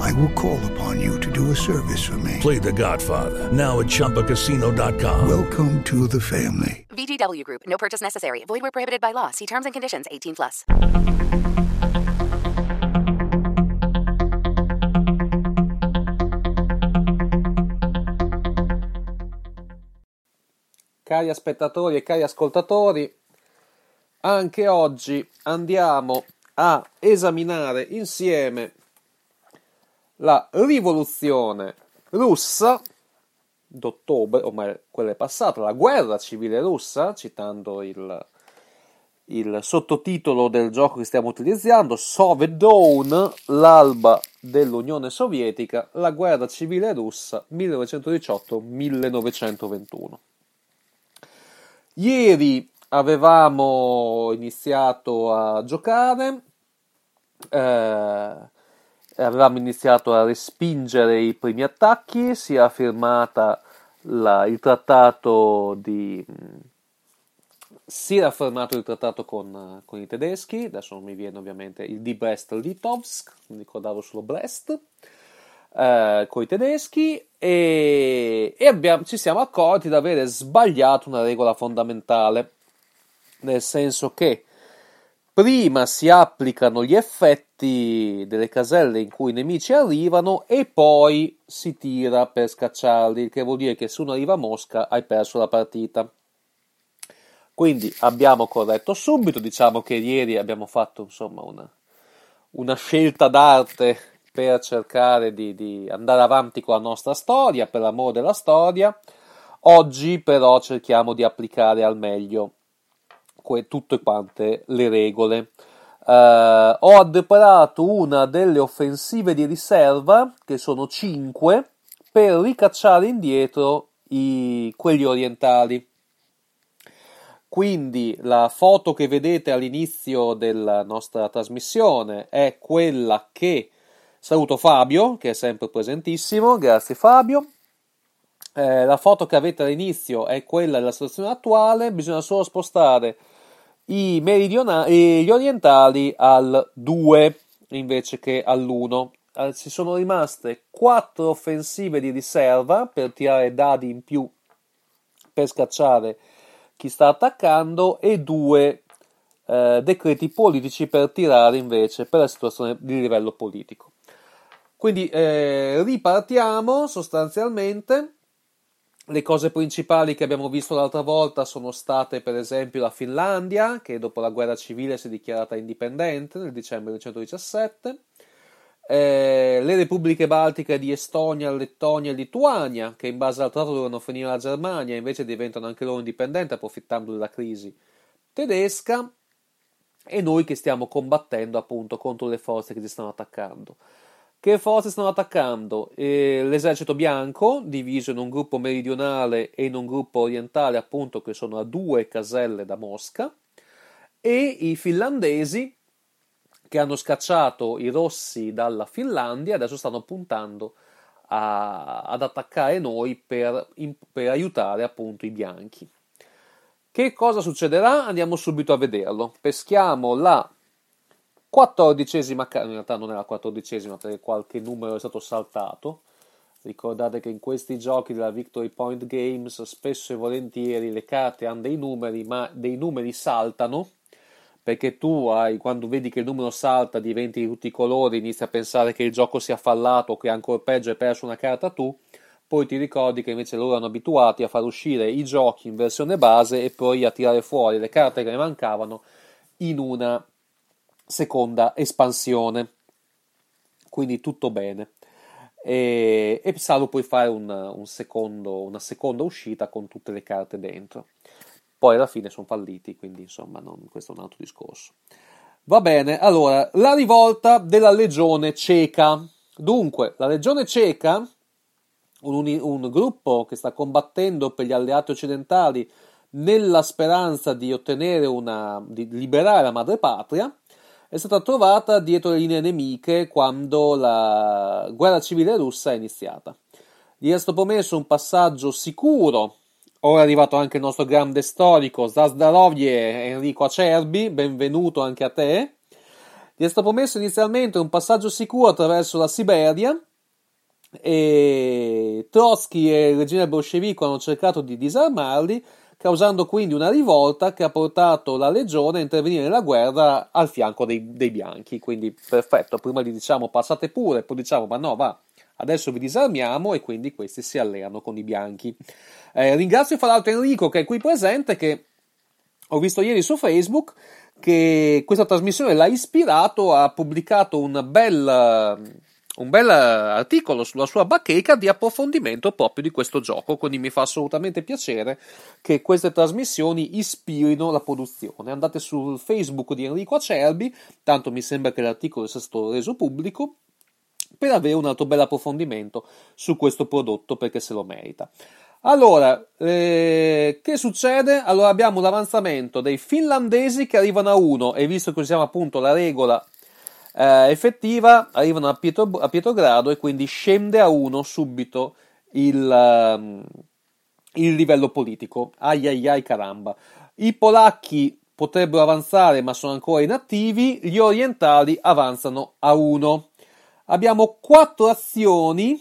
I will call upon you to do a service for me. Play The Godfather now at ChumbaCasino.com. Welcome to the family. VGW Group. No purchase necessary. Void where prohibited by law. See terms and conditions. 18 plus. Cari spettatori e cari ascoltatori, anche oggi andiamo a esaminare insieme la rivoluzione russa d'ottobre, ormai quella è passata, la guerra civile russa, citando il, il sottotitolo del gioco che stiamo utilizzando, Soviet Dawn, l'alba dell'Unione Sovietica, la guerra civile russa 1918-1921. Ieri avevamo iniziato a giocare, eh, avevamo iniziato a respingere i primi attacchi, si è firmata la, il trattato di si era firmato il trattato con, con, i tedeschi, adesso mi viene ovviamente il di Brest-Litovsk, mi ricordavo solo Brest, eh, con i tedeschi e, e abbiamo, ci siamo accorti di avere sbagliato una regola fondamentale, nel senso che prima si applicano gli effetti delle caselle in cui i nemici arrivano e poi si tira per scacciarli, il che vuol dire che se uno arriva a Mosca hai perso la partita. Quindi abbiamo corretto subito, diciamo che ieri abbiamo fatto insomma una, una scelta d'arte per cercare di, di, andare avanti con la nostra storia, per l'amore della storia. Oggi però cerchiamo di applicare al meglio tutte quante le regole. Uh, ho adoperato una delle offensive di riserva, che sono 5, per ricacciare indietro i, quelli orientali. Quindi la foto che vedete all'inizio della nostra trasmissione è quella che saluto Fabio, che è sempre presentissimo, grazie Fabio. Eh, la foto che avete all'inizio è quella della situazione attuale, bisogna solo spostare i meridionali, gli orientali al 2 invece che all'1. Eh, ci sono rimaste 4 offensive di riserva per tirare dadi in più per scacciare chi sta attaccando e due eh, decreti politici per tirare invece per la situazione di livello politico. Quindi eh, ripartiamo sostanzialmente. Le cose principali che abbiamo visto l'altra volta sono state per esempio la Finlandia, che dopo la guerra civile si è dichiarata indipendente nel dicembre 1917, eh, le repubbliche baltiche di Estonia, Lettonia e Lituania, che in base al trattato dovevano finire la Germania, invece diventano anche loro indipendenti approfittando della crisi tedesca, e noi che stiamo combattendo appunto contro le forze che ci stanno attaccando. Che forze stanno attaccando? Eh, l'esercito bianco, diviso in un gruppo meridionale e in un gruppo orientale, appunto, che sono a due caselle da Mosca, e i finlandesi, che hanno scacciato i rossi dalla Finlandia, adesso stanno puntando a, ad attaccare noi per, per aiutare appunto i bianchi. Che cosa succederà? Andiamo subito a vederlo. Peschiamo la quattordicesima, in realtà non è la quattordicesima perché qualche numero è stato saltato. Ricordate che in questi giochi della Victory Point Games spesso e volentieri le carte hanno dei numeri, ma dei numeri saltano perché tu hai, quando vedi che il numero salta, diventi di tutti i colori, inizi a pensare che il gioco sia fallato che ancora peggio hai perso una carta tu, poi ti ricordi che invece loro erano abituati a far uscire i giochi in versione base e poi a tirare fuori le carte che ne mancavano in una seconda espansione. Quindi tutto bene. E, e salvo poi fare un, un secondo, una seconda uscita con tutte le carte dentro poi alla fine sono falliti, quindi insomma non, questo è un altro discorso. Va bene, allora, la rivolta della legione ceca. Dunque, la legione ceca, un, un, gruppo che sta combattendo per gli alleati occidentali nella speranza di ottenere una, di liberare la madrepatria, è stata trovata dietro le linee nemiche quando la guerra civile russa è iniziata. Gli è stato promesso un passaggio sicuro. Ora è arrivato anche il nostro grande storico Zazdarovie Enrico Acerbi, benvenuto anche a te. Gli è stato promesso inizialmente un passaggio sicuro attraverso la Siberia e Trotsky e il regime bolscevico hanno cercato di disarmarli, causando quindi una rivolta che ha portato la legione a intervenire nella guerra al fianco dei, dei bianchi. Quindi perfetto, prima gli diciamo passate pure, poi diciamo ma no va, adesso vi disarmiamo e quindi questi si alleano con i bianchi. Eh, ringrazio fra l'altro Enrico che è qui presente, che ho visto ieri su Facebook che questa trasmissione l'ha ispirato, ha pubblicato un bel un bel eh, articolo sulla sua bacheca di approfondimento proprio di questo gioco, quindi mi fa assolutamente piacere che queste trasmissioni ispirino la produzione. Andate sul Facebook di Enrico Acerbi, tanto mi sembra che l'articolo sia stato reso pubblico, per avere un altro bel approfondimento su questo prodotto perché se lo merita. Allora, eh, che succede? Allora abbiamo l'avanzamento dei finlandesi che arrivano a 1 e visto che usiamo appunto la regola eh, effettiva, arrivano a, Pietro, a Pietrogrado e quindi scende a 1 subito il, um, il livello politico. Ai ai ai caramba. I polacchi potrebbero avanzare ma sono ancora inattivi, gli orientali avanzano a 1. Abbiamo 4 azioni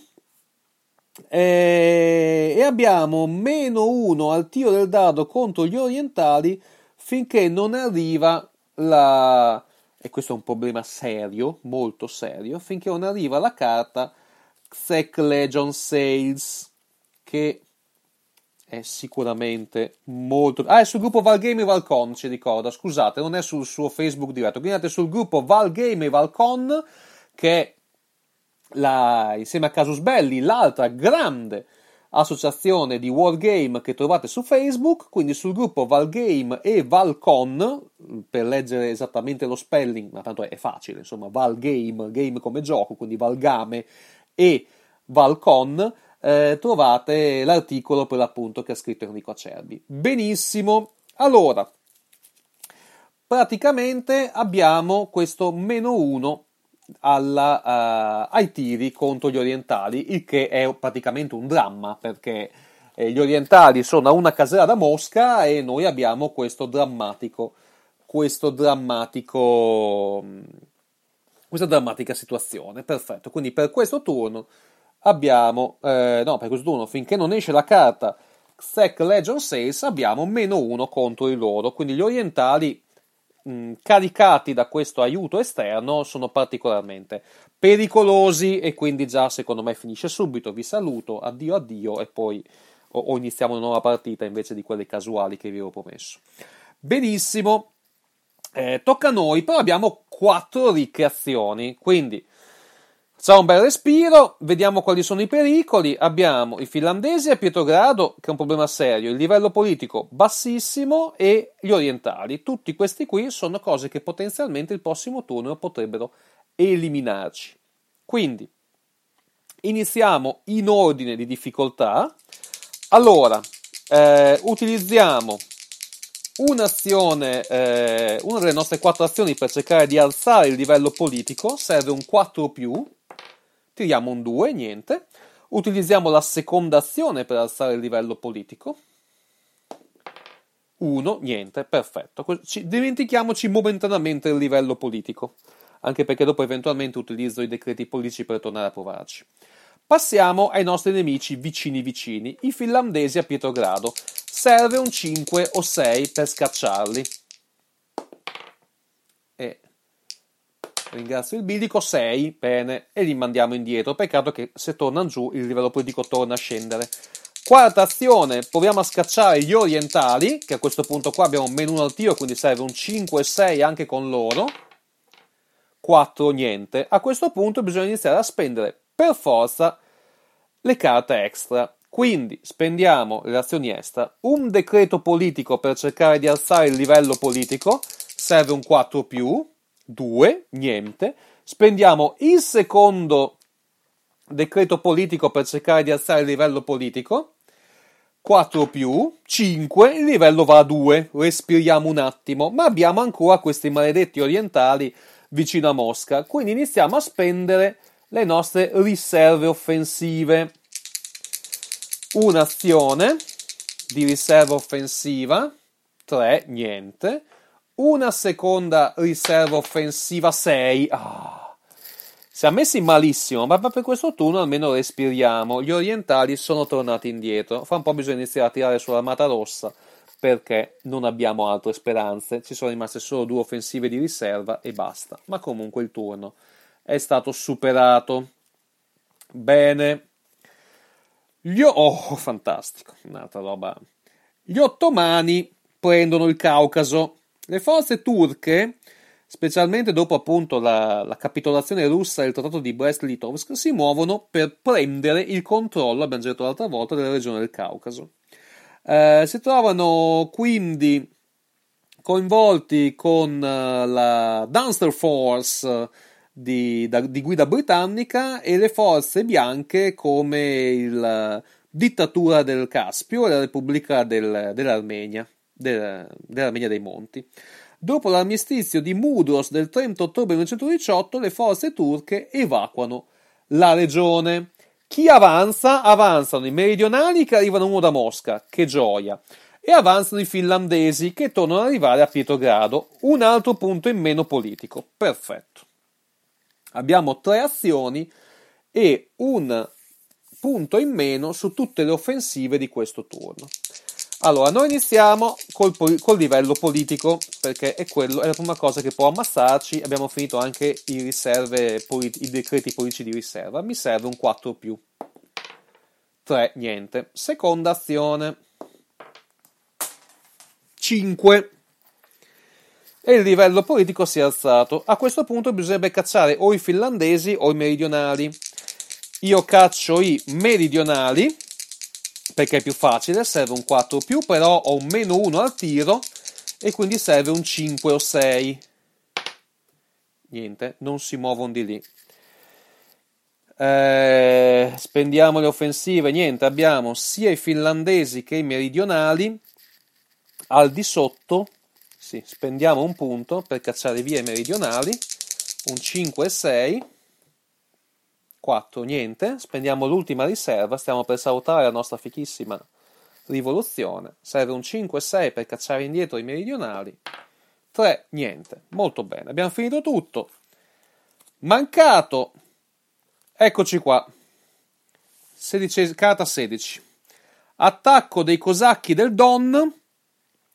eh, e abbiamo meno 1 al tiro del dado contro gli orientali finché non arriva la, e questo è un problema serio, molto serio, finché non arriva la carta Xec Legion Sales, che è sicuramente molto... Ah, è sul gruppo Valgame e Valcon, ci ricorda, scusate, non è sul suo Facebook diretto, quindi andate sul gruppo Valgame e Valcon, che è la, insieme a Casus Belli, l'altra grande associazione di wargame che trovate su Facebook, quindi sul gruppo Valgame e Valcon, per leggere esattamente lo spelling, ma tanto è facile, insomma, Valgame, game come gioco, quindi Valgame e Valcon, eh, trovate l'articolo per l'appunto che ha scritto Enrico Acerbi. Benissimo, allora, praticamente abbiamo questo meno 1 alla, uh, ai tiri contro gli orientali, il che è praticamente un dramma perché eh, gli orientali sono a una casella da Mosca e noi abbiamo questo drammatico, questo drammatico, mm, questa drammatica situazione. Perfetto, quindi per questo turno abbiamo, eh, no, per questo turno finché non esce la carta Sec Legion 6 abbiamo meno uno contro di loro, quindi gli orientali mh, caricati da questo aiuto esterno sono particolarmente pericolosi e quindi già secondo me finisce subito. Vi saluto, addio addio e poi o, o iniziamo una nuova partita invece di quelle casuali che vi avevo promesso. Benissimo, eh, tocca a noi, però abbiamo quattro ricche azioni, quindi Facciamo un bel respiro, vediamo quali sono i pericoli. Abbiamo i finlandesi a Pietrogrado, che è un problema serio, il livello politico bassissimo e gli orientali. Tutti questi qui sono cose che potenzialmente il prossimo turno potrebbero eliminarci. Quindi, iniziamo in ordine di difficoltà. Allora, eh, utilizziamo un'azione, eh, una delle nostre quattro azioni per cercare di alzare il livello politico. Serve un 4 più tiriamo un 2, niente. Utilizziamo la seconda azione per alzare il livello politico. 1, niente, perfetto. Ci, dimentichiamoci momentaneamente il livello politico, anche perché dopo eventualmente utilizzo i decreti politici per tornare a provarci. Passiamo ai nostri nemici vicini vicini, i finlandesi a Pietrogrado. Serve un 5 o 6 per scacciarli. Ringrazio il bilico 6, bene, e li mandiamo indietro. Peccato che se tornano giù il livello politico torna a scendere. Quarta azione, proviamo a scacciare gli orientali, che a questo punto qua abbiamo meno 1 al tiro, quindi serve un 5 e 6 anche con loro. 4 niente. A questo punto bisogna iniziare a spendere per forza le carte extra. Quindi spendiamo le azioni extra, un decreto politico per cercare di alzare il livello politico, serve un 4 più, 2, niente. Spendiamo il secondo decreto politico per cercare di alzare il livello politico. 4 più, 5, il livello va a 2, respiriamo un attimo, ma abbiamo ancora questi maledetti orientali vicino a Mosca, quindi iniziamo a spendere le nostre riserve offensive. Un'azione di riserva offensiva, 3, niente. Una seconda riserva offensiva, 6. Ah siamo messi malissimo, ma per questo turno almeno respiriamo. Gli orientali sono tornati indietro. Fra un po' bisogna iniziare a tirare sull'armata rossa perché non abbiamo altre speranze. Ci sono rimaste solo due offensive di riserva e basta. Ma comunque il turno è stato superato. Bene. Gli o- oh, fantastico, un'altra roba. Gli ottomani prendono il Caucaso. Le forze turche specialmente dopo appunto la, la capitolazione russa del trattato di Brest-Litovsk, si muovono per prendere il controllo, abbiamo già detto l'altra volta, della regione del Caucaso. Eh, si trovano quindi coinvolti con uh, la Dunster Force di, da, di, guida britannica e le forze bianche come la dittatura del Caspio e la Repubblica del, dell'Armenia, del, dell'Armenia dei Monti. Dopo l'armistizio di Mudros del 30 ottobre 1918, le forze turche evacuano la regione. Chi avanza? Avanzano i meridionali che arrivano uno da Mosca, che gioia, e avanzano i finlandesi che tornano ad arrivare a Pietrogrado, un altro punto in meno politico. Perfetto. Abbiamo tre azioni e un punto in meno su tutte le offensive di questo turno. Allora, noi iniziamo col, col, livello politico, perché è, quello, è la prima cosa che può ammassarci. Abbiamo finito anche i, riserve, i decreti politici di riserva. Mi serve un 4 più. 3, niente. Seconda azione. 5. E il livello politico si è alzato. A questo punto bisognerebbe cacciare o i finlandesi o i meridionali. Io caccio i meridionali perché è più facile, serve un 4 più, però ho un meno 1 al tiro e quindi serve un 5 o 6. Niente, non si muovono di lì. Eh, spendiamo le offensive, niente, abbiamo sia i finlandesi che i meridionali al di sotto. Sì, spendiamo un punto per cacciare via i meridionali, un 5 e 6 4, niente, spendiamo l'ultima riserva, stiamo per salutare la nostra fichissima rivoluzione, serve un 5-6 per cacciare indietro i meridionali, 3, niente, molto bene, abbiamo finito tutto, mancato, eccoci qua, 16, carta 16, attacco dei cosacchi del Don,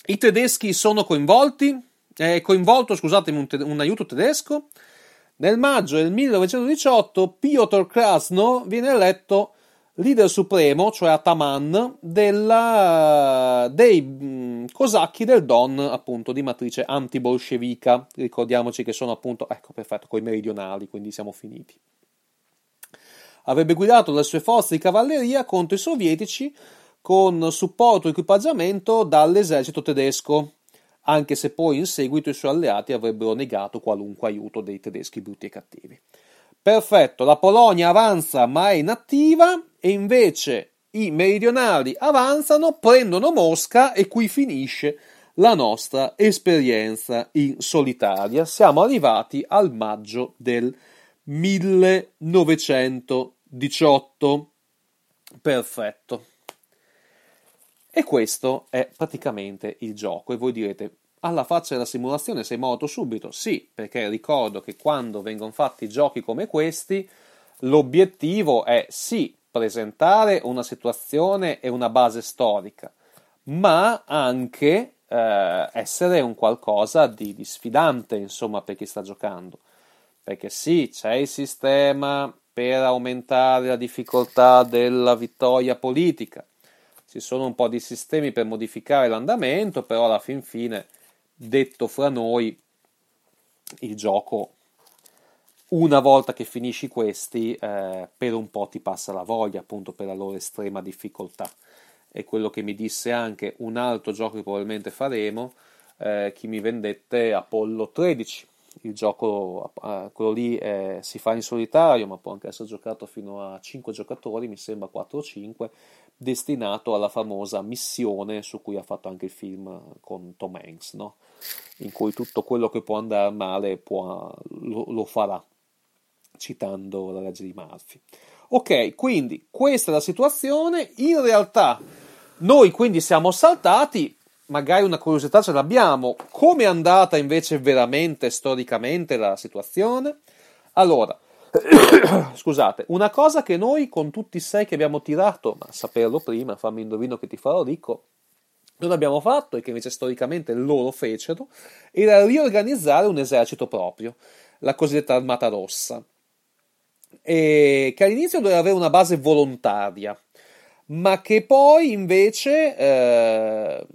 i tedeschi sono coinvolti, è coinvolto, scusatemi, un, te- un aiuto tedesco, nel maggio del 1918 Piotr Krasno viene eletto leader supremo, cioè Ataman, della, dei mh, mm, cosacchi del Don, appunto, di matrice antibolscevica. Ricordiamoci che sono appunto, ecco, perfetto, coi meridionali, quindi siamo finiti. Avrebbe guidato le sue forze di cavalleria contro i sovietici con supporto e equipaggiamento dall'esercito tedesco anche se poi in seguito i suoi alleati avrebbero negato qualunque aiuto dei tedeschi brutti e cattivi. Perfetto, la Polonia avanza ma è inattiva e invece i meridionali avanzano, prendono Mosca e qui finisce la nostra esperienza in solitaria. Siamo arrivati al maggio del 1918. Perfetto. E questo è praticamente il gioco. E voi direte, alla faccia della simulazione sei morto subito? Sì, perché ricordo che quando vengono fatti giochi come questi, l'obiettivo è sì presentare una situazione e una base storica, ma anche eh, essere un qualcosa di, di sfidante, insomma, per chi sta giocando. Perché sì, c'è il sistema per aumentare la difficoltà della vittoria politica ci sono un po' di sistemi per modificare l'andamento, però alla fin fine, detto fra noi, il gioco, una volta che finisci questi, eh, per un po' ti passa la voglia, appunto per la loro estrema difficoltà. E quello che mi disse anche un altro gioco che probabilmente faremo, eh, chi mi vendette Apollo 13 il gioco, eh, quello lì eh, si fa in solitario, ma può anche essere giocato fino a 5 giocatori, mi sembra 4 o 5, destinato alla famosa missione su cui ha fatto anche il film con Tom Hanks, no? in cui tutto quello che può andare male può, lo, lo farà, citando la legge di Murphy. Ok, quindi questa è la situazione. In realtà noi quindi siamo saltati, magari una curiosità ce l'abbiamo. Come è andata invece veramente storicamente la situazione? Allora, scusate, una cosa che noi con tutti i sei che abbiamo tirato, ma saperlo prima, fammi indovino che ti farò ricco, non abbiamo fatto e che invece storicamente loro fecero, era riorganizzare un esercito proprio, la cosiddetta Armata Rossa, e che all'inizio doveva avere una base volontaria, ma che poi invece eh,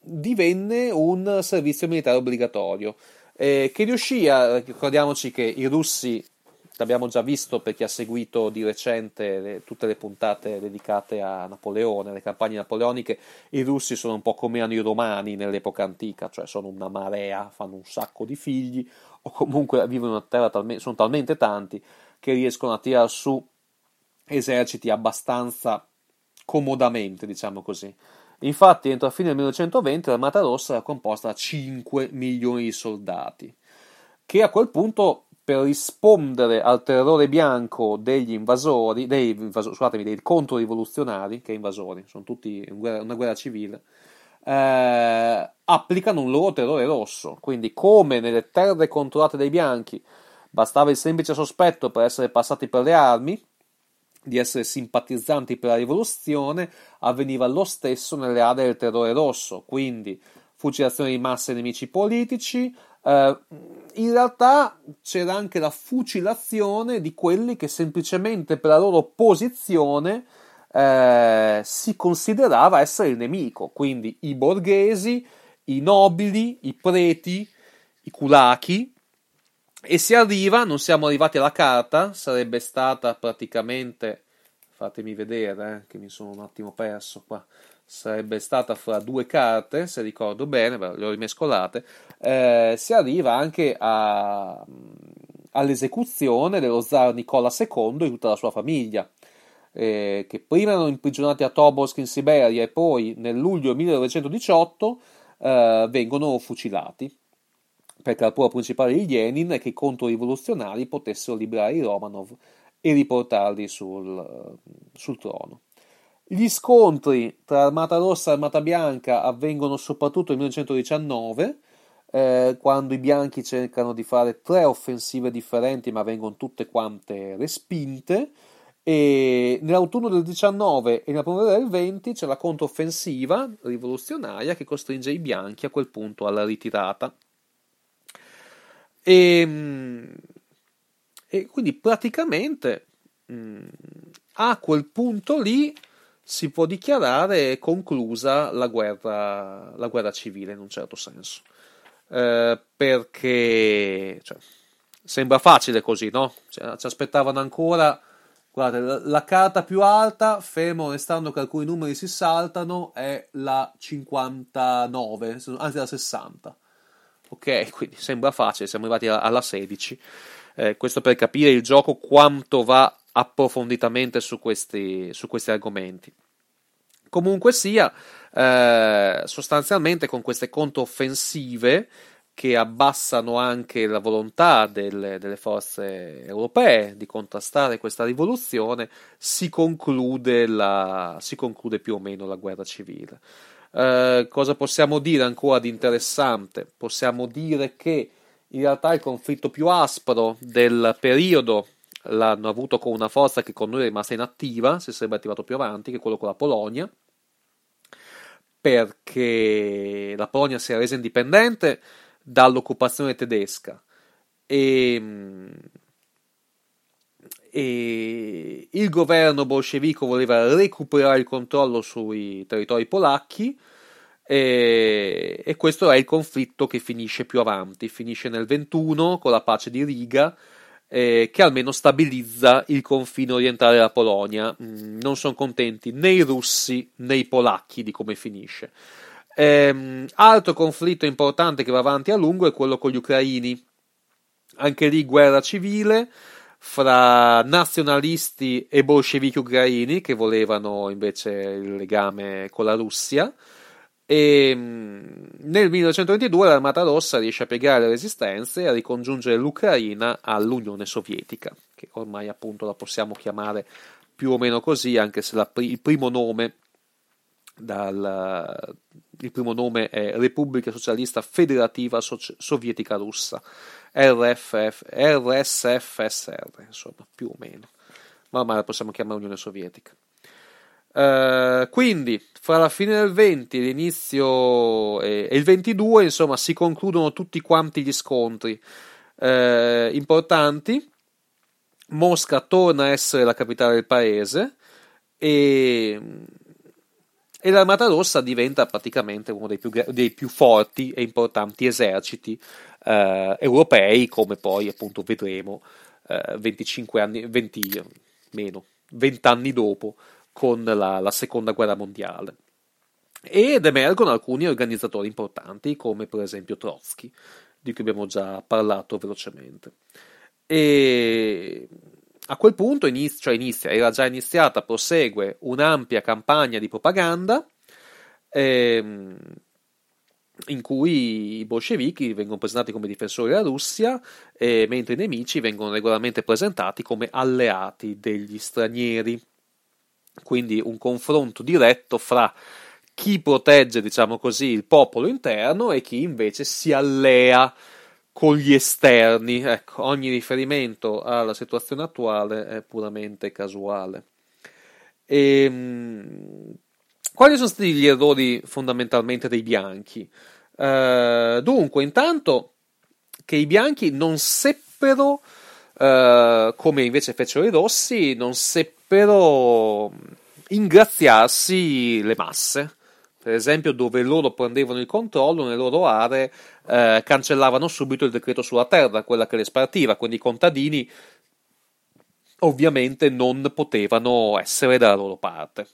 divenne un servizio militare obbligatorio, eh, che riuscì a, ricordiamoci che i russi l'abbiamo già visto per chi ha seguito di recente le, tutte le puntate dedicate a Napoleone, le campagne napoleoniche, i russi sono un po' come erano i romani nell'epoca antica, cioè sono una marea, fanno un sacco di figli, o comunque vivono in una terra talmente, sono talmente tanti che riescono a tirare su eserciti abbastanza comodamente, diciamo così. Infatti, entro la fine del 1920 l'Armata Rossa era composta da 5 milioni di soldati, che a quel punto per rispondere al terrore bianco degli invasori, dei, invasori, scusatemi, dei controrivoluzionari, che invasori, sono tutti guerra, una guerra civile, eh, applicano un loro terrore rosso. Quindi, come nelle terre controllate dai bianchi bastava il semplice sospetto per essere passati per le armi, di essere simpatizzanti per la rivoluzione, avveniva lo stesso nelle aree del terrore rosso. Quindi, fucilazione di massa nemici politici, Uh, in realtà c'era anche la fucilazione di quelli che semplicemente per la loro posizione uh, si considerava essere il nemico, quindi i borghesi, i nobili, i preti, i culachi. E si arriva, non siamo arrivati alla carta, sarebbe stata praticamente, fatemi vedere eh, che mi sono un attimo perso qua, sarebbe stata fra due carte, se ricordo bene, le ho rimescolate, eh, si arriva anche a, all'esecuzione dello zar Nicola II e tutta la sua famiglia, eh, che prima erano imprigionati a Tobolsk in Siberia e poi nel luglio 1918 eh, vengono fucilati perché la prova principale di Lenin è che i controrivoluzionari potessero liberare i Romanov e riportarli sul, sul trono. Gli scontri tra Armata Rossa e Armata Bianca avvengono soprattutto nel 1919, eh, quando i bianchi cercano di fare tre offensive differenti, ma vengono tutte quante respinte. E nell'autunno del 19 e nella primavera del 20 c'è la controffensiva rivoluzionaria che costringe i bianchi a quel punto alla ritirata. E, ehm, e quindi praticamente mh, mm, a quel punto lì si può dichiarare conclusa la guerra, la guerra civile in un certo senso. Eh, perché cioè, sembra facile così, no? Cioè, ci aspettavano ancora. Guardate, la, la, carta più alta, fermo restando che alcuni numeri si saltano, è la 59, anzi la 60. Ok, quindi sembra facile, siamo arrivati alla 16. Eh, questo per capire il gioco quanto va approfonditamente su questi, su questi argomenti. Comunque sia, eh, sostanzialmente con queste controffensive che abbassano anche la volontà delle, delle, forze europee di contrastare questa rivoluzione, si conclude, la, si conclude più o meno la guerra civile. Eh, cosa possiamo dire ancora di interessante? Possiamo dire che in realtà il conflitto più aspro del periodo l'hanno avuto con una forza che con noi è rimasta inattiva, si sarebbe attivato più avanti, che è quello con la Polonia, perché la Polonia si è resa indipendente dall'occupazione tedesca. E, e il governo bolscevico voleva recuperare il controllo sui territori polacchi e, e, questo è il conflitto che finisce più avanti, finisce nel 21 con la pace di Riga eh, che almeno stabilizza il confine orientale della Polonia. Mm, non sono contenti né i russi né i polacchi di come finisce. Ehm, altro conflitto importante che va avanti a lungo è quello con gli ucraini. Anche lì guerra civile. fra nazionalisti e bolscevichi ucraini che volevano invece il legame con la Russia e nel 1922 l'Armata Rossa riesce a piegare le resistenze e a ricongiungere l'Ucraina all'Unione Sovietica, che ormai appunto la possiamo chiamare più o meno così, anche se la, il primo nome dal, il primo nome è Repubblica Socialista Federativa Sovietica Russa, RFF, RSFSR, insomma, più o meno. Ma ormai la possiamo chiamare Unione Sovietica. Uh, quindi, fra la fine del 20 e l'inizio e, il 22, insomma, si concludono tutti quanti gli scontri uh, importanti. Mosca torna a essere la capitale del paese e e l'Armata Rossa diventa praticamente uno dei più, dei più forti e importanti eserciti eh, europei, come poi appunto vedremo eh, 25 anni, 20, meno, 20 anni dopo con la, la seconda guerra mondiale. Ed emergono alcuni organizzatori importanti, come per esempio Trotsky, di cui abbiamo già parlato velocemente. E a quel punto inizia, cioè inizia, era già iniziata, prosegue un'ampia campagna di propaganda ehm, in cui i bolscevichi vengono presentati come difensori della Russia, eh, mentre i nemici vengono regolarmente presentati come alleati degli stranieri. Quindi un confronto diretto fra chi protegge, diciamo così, il popolo interno e chi invece si allea con gli esterni. Ecco, ogni riferimento alla situazione attuale è puramente casuale. E, ehm, quali sono stati gli errori fondamentalmente dei bianchi? Uh, dunque, intanto che i bianchi non seppero, uh, come invece fecero i rossi, non seppero ingraziarsi le masse per esempio dove loro prendevano il controllo nelle loro aree eh, cancellavano subito il decreto sulla terra, quella che le spartiva, quindi i contadini ovviamente non potevano essere dalla loro parte.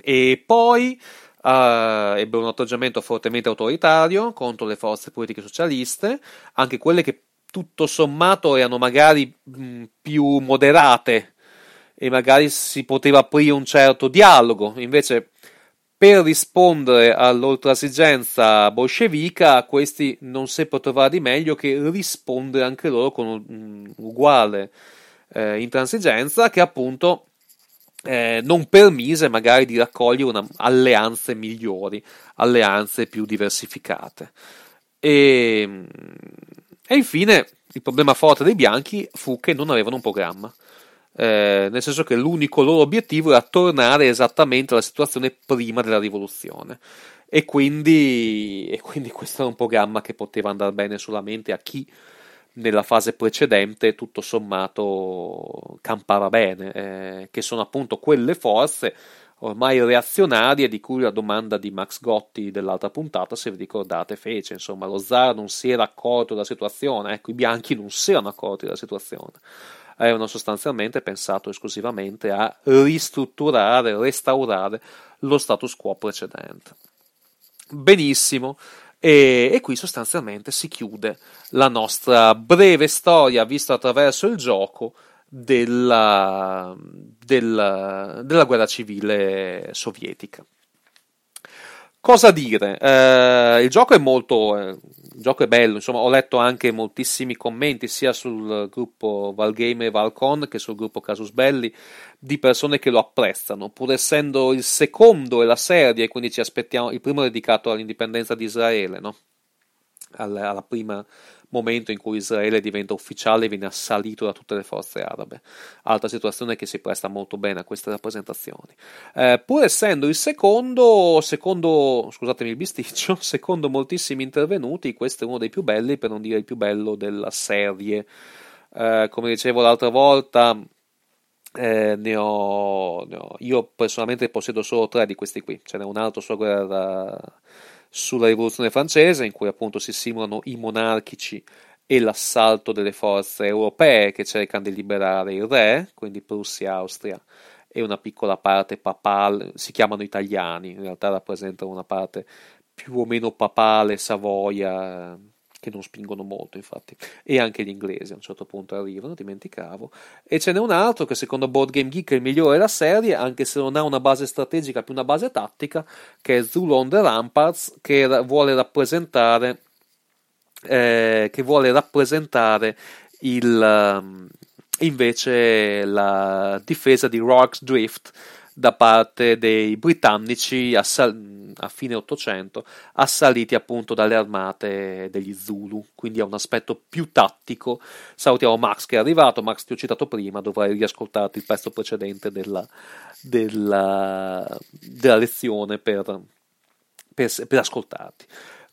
E poi uh, ebbe un atteggiamento fortemente autoritario contro le forze politiche socialiste, anche quelle che tutto sommato erano magari mh, più moderate e magari si poteva aprire un certo dialogo, invece per rispondere all'oltrasigenza bolscevica, questi non seppero trovare di meglio che rispondere anche loro con un'uguale eh, intransigenza che appunto eh, non permise magari di raccogliere una, alleanze migliori, alleanze più diversificate. E, e infine il problema forte dei bianchi fu che non avevano un programma eh, nel senso che l'unico loro obiettivo era tornare esattamente alla situazione prima della rivoluzione. E quindi, e quindi questo era un programma che poteva andare bene solamente a chi nella fase precedente tutto sommato campava bene, eh, che sono appunto quelle forze ormai reazionarie di cui la domanda di Max Gotti dell'altra puntata, se vi ricordate, fece. Insomma, lo zar non si era accorto della situazione, ecco, i bianchi non si erano accorti della situazione avevano sostanzialmente pensato esclusivamente a ristrutturare, restaurare lo status quo precedente. Benissimo. E, e, qui sostanzialmente si chiude la nostra breve storia vista attraverso il gioco della, della, della guerra civile sovietica. Cosa dire? Eh, il gioco è molto. Eh, il gioco è bello, insomma, ho letto anche moltissimi commenti sia sul gruppo Valgame e Valcon che sul gruppo Casus Belli di persone che lo apprezzano, pur essendo il secondo e la serie, quindi ci aspettiamo il primo dedicato all'indipendenza di Israele, no? alla, alla prima momento in cui Israele diventa ufficiale e viene assalito da tutte le forze arabe. Altra situazione che si presta molto bene a queste rappresentazioni. Eh, pur essendo il secondo, secondo, scusatemi il bisticcio, secondo moltissimi intervenuti, questo è uno dei più belli, per non dire il più bello della serie. Eh, come dicevo l'altra volta, eh, ne, ho, ne, ho, io personalmente possiedo solo tre di questi qui. Ce n'è un altro sulla guerra sulla rivoluzione francese, in cui appunto si simulano i monarchici e l'assalto delle forze europee che cercano di liberare il re, quindi Prussia, Austria e una piccola parte papale, si chiamano italiani, in realtà rappresentano una parte più o meno papale, Savoia, che non spingono molto, infatti, e anche gli inglesi a un certo punto arrivano, dimenticavo. E ce n'è un altro che secondo Board Game Geek è il migliore della serie, anche se non ha una base strategica, più una base tattica, che è Zulu on the Ramparts, che vuole rappresentare, eh, che vuole rappresentare il, um, invece la difesa di Rocks Drift da parte dei britannici assal- a fine 800 assaliti appunto dalle armate degli Zulu. Quindi ha un aspetto più tattico. Salutiamo Max che è arrivato. Max ti ho citato prima dovrai riascoltarti il pezzo precedente della, della, della lezione per, per, per ascoltarti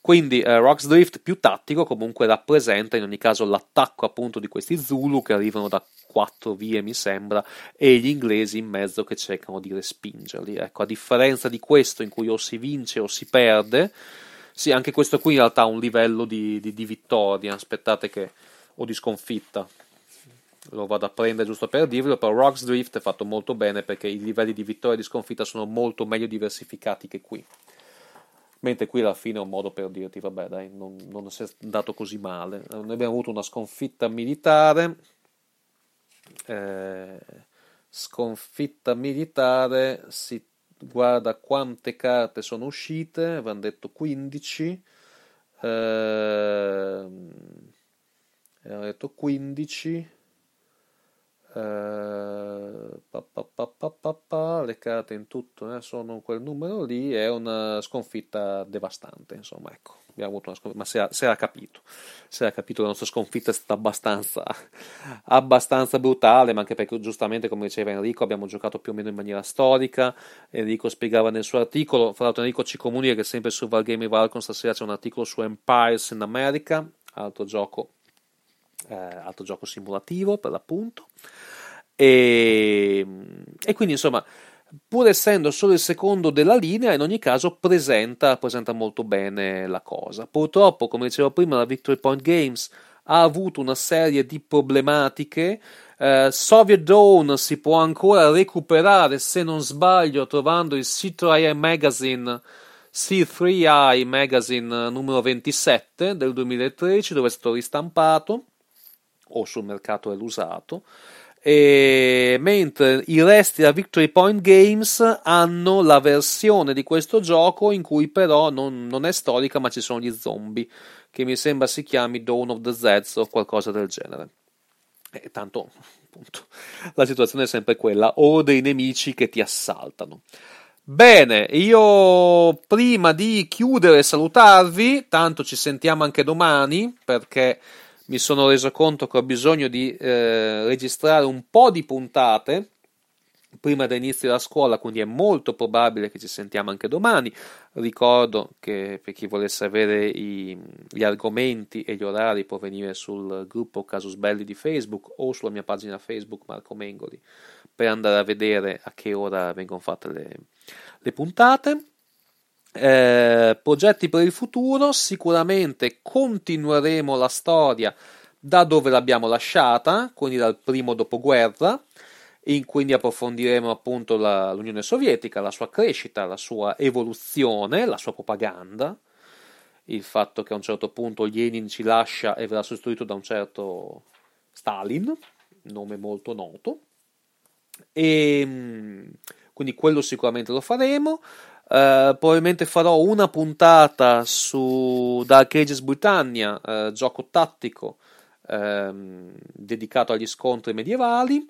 quindi eh, Rocks Drift più tattico comunque rappresenta in ogni caso l'attacco appunto di questi Zulu che arrivano da quattro vie mi sembra e gli inglesi in mezzo che cercano di respingerli. Ecco, a differenza di questo in cui o si vince o si perde, sì, anche questo qui in realtà ha un livello di, di, di vittoria, aspettate che o di sconfitta. Lo vado a prendere giusto per dirvelo, però Rocks Drift è fatto molto bene perché i livelli di vittoria e di sconfitta sono molto meglio diversificati che qui mentre qui alla fine è un modo per dirti vabbè dai non, non è andato così male noi abbiamo avuto una sconfitta militare eh, sconfitta militare si guarda quante carte sono uscite avevano detto 15 eh, avevano detto 15 Uh, pa, pa, pa, le carte in tutto eh, sono quel numero lì è una sconfitta devastante insomma ecco. Abbiamo avuto una sconfitta ma si era, si era capito si era capito la nostra sconfitta è stata abbastanza abbastanza brutale ma anche perché giustamente come diceva Enrico abbiamo giocato più o meno in maniera storica. Enrico spiegava nel suo articolo fra l'altro Enrico ci comunica che sempre su Valgame Valcon stasera c'è un articolo su Empires in America altro gioco eh, altro gioco simulativo per l'appunto. E, e, quindi insomma, pur essendo solo il secondo della linea, in ogni caso presenta, presenta molto bene la cosa. Purtroppo, come dicevo prima, la Victory Point Games ha avuto una serie di problematiche. Eh, Soviet Dawn si può ancora recuperare, se non sbaglio, trovando il C3i Magazine. C3i Magazine numero 27 del 2013 dove è stato ristampato o sul mercato dell'usato. E mentre i resti della Victory Point Games hanno la versione di questo gioco in cui però non, non, è storica ma ci sono gli zombie che mi sembra si chiami Dawn of the Zeds o qualcosa del genere e tanto appunto la situazione è sempre quella o dei nemici che ti assaltano bene io prima di chiudere e salutarvi tanto ci sentiamo anche domani perché mi sono reso conto che ho bisogno di eh, registrare un po' di puntate prima dell'inizio della scuola, quindi è molto probabile che ci sentiamo anche domani. Ricordo che per chi volesse avere i, gli argomenti e gli orari può venire sul gruppo Casus Belli di Facebook o sulla mia pagina Facebook Marco Mengoli per andare a vedere a che ora vengono fatte le, le puntate. Eh, progetti per il futuro, sicuramente continueremo la storia da dove l'abbiamo lasciata, quindi dal primo dopoguerra, in quindi approfondiremo appunto la, l'Unione Sovietica, la sua crescita, la sua evoluzione, la sua propaganda, il fatto che a un certo punto Lenin ci lascia e verrà sostituito da un certo Stalin, nome molto noto, e quindi quello sicuramente lo faremo. Uh, probabilmente farò una puntata su Dark Ages Britannia, uh, gioco tattico uh, dedicato agli scontri medievali.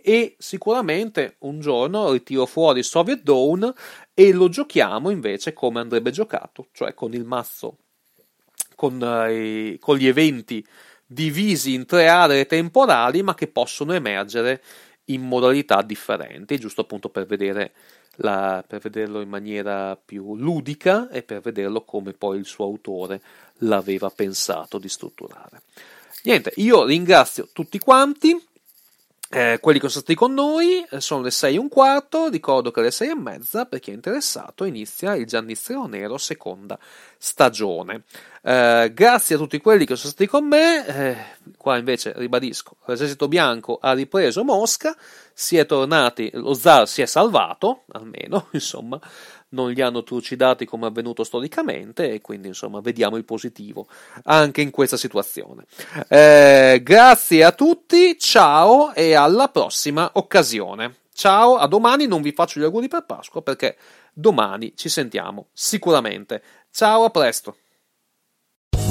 E sicuramente un giorno ritiro fuori Soviet Dawn e lo giochiamo invece come andrebbe giocato, cioè con il mazzo, con, eh, con gli eventi divisi in tre aree temporali, ma che possono emergere in modalità differenti, giusto appunto per vedere la, per vederlo in maniera più ludica e per vederlo come poi il suo autore l'aveva pensato di strutturare. Niente, io ringrazio tutti quanti. Eh, quelli che sono stati con noi eh, sono le 6 e un quarto. Ricordo che alle 6 e mezza, per chi è interessato, inizia il Giannistreo Nero seconda stagione. Eh, grazie a tutti quelli che sono stati con me. Eh, qua invece ribadisco: l'esercito bianco ha ripreso Mosca. Si è tornati, lo zar si è salvato, almeno, insomma, non li hanno trucidati come è avvenuto storicamente e quindi insomma vediamo il positivo anche in questa situazione. Eh, grazie a tutti, ciao e alla prossima occasione. Ciao, a domani non vi faccio gli auguri per Pasqua perché domani ci sentiamo sicuramente. Ciao, a presto.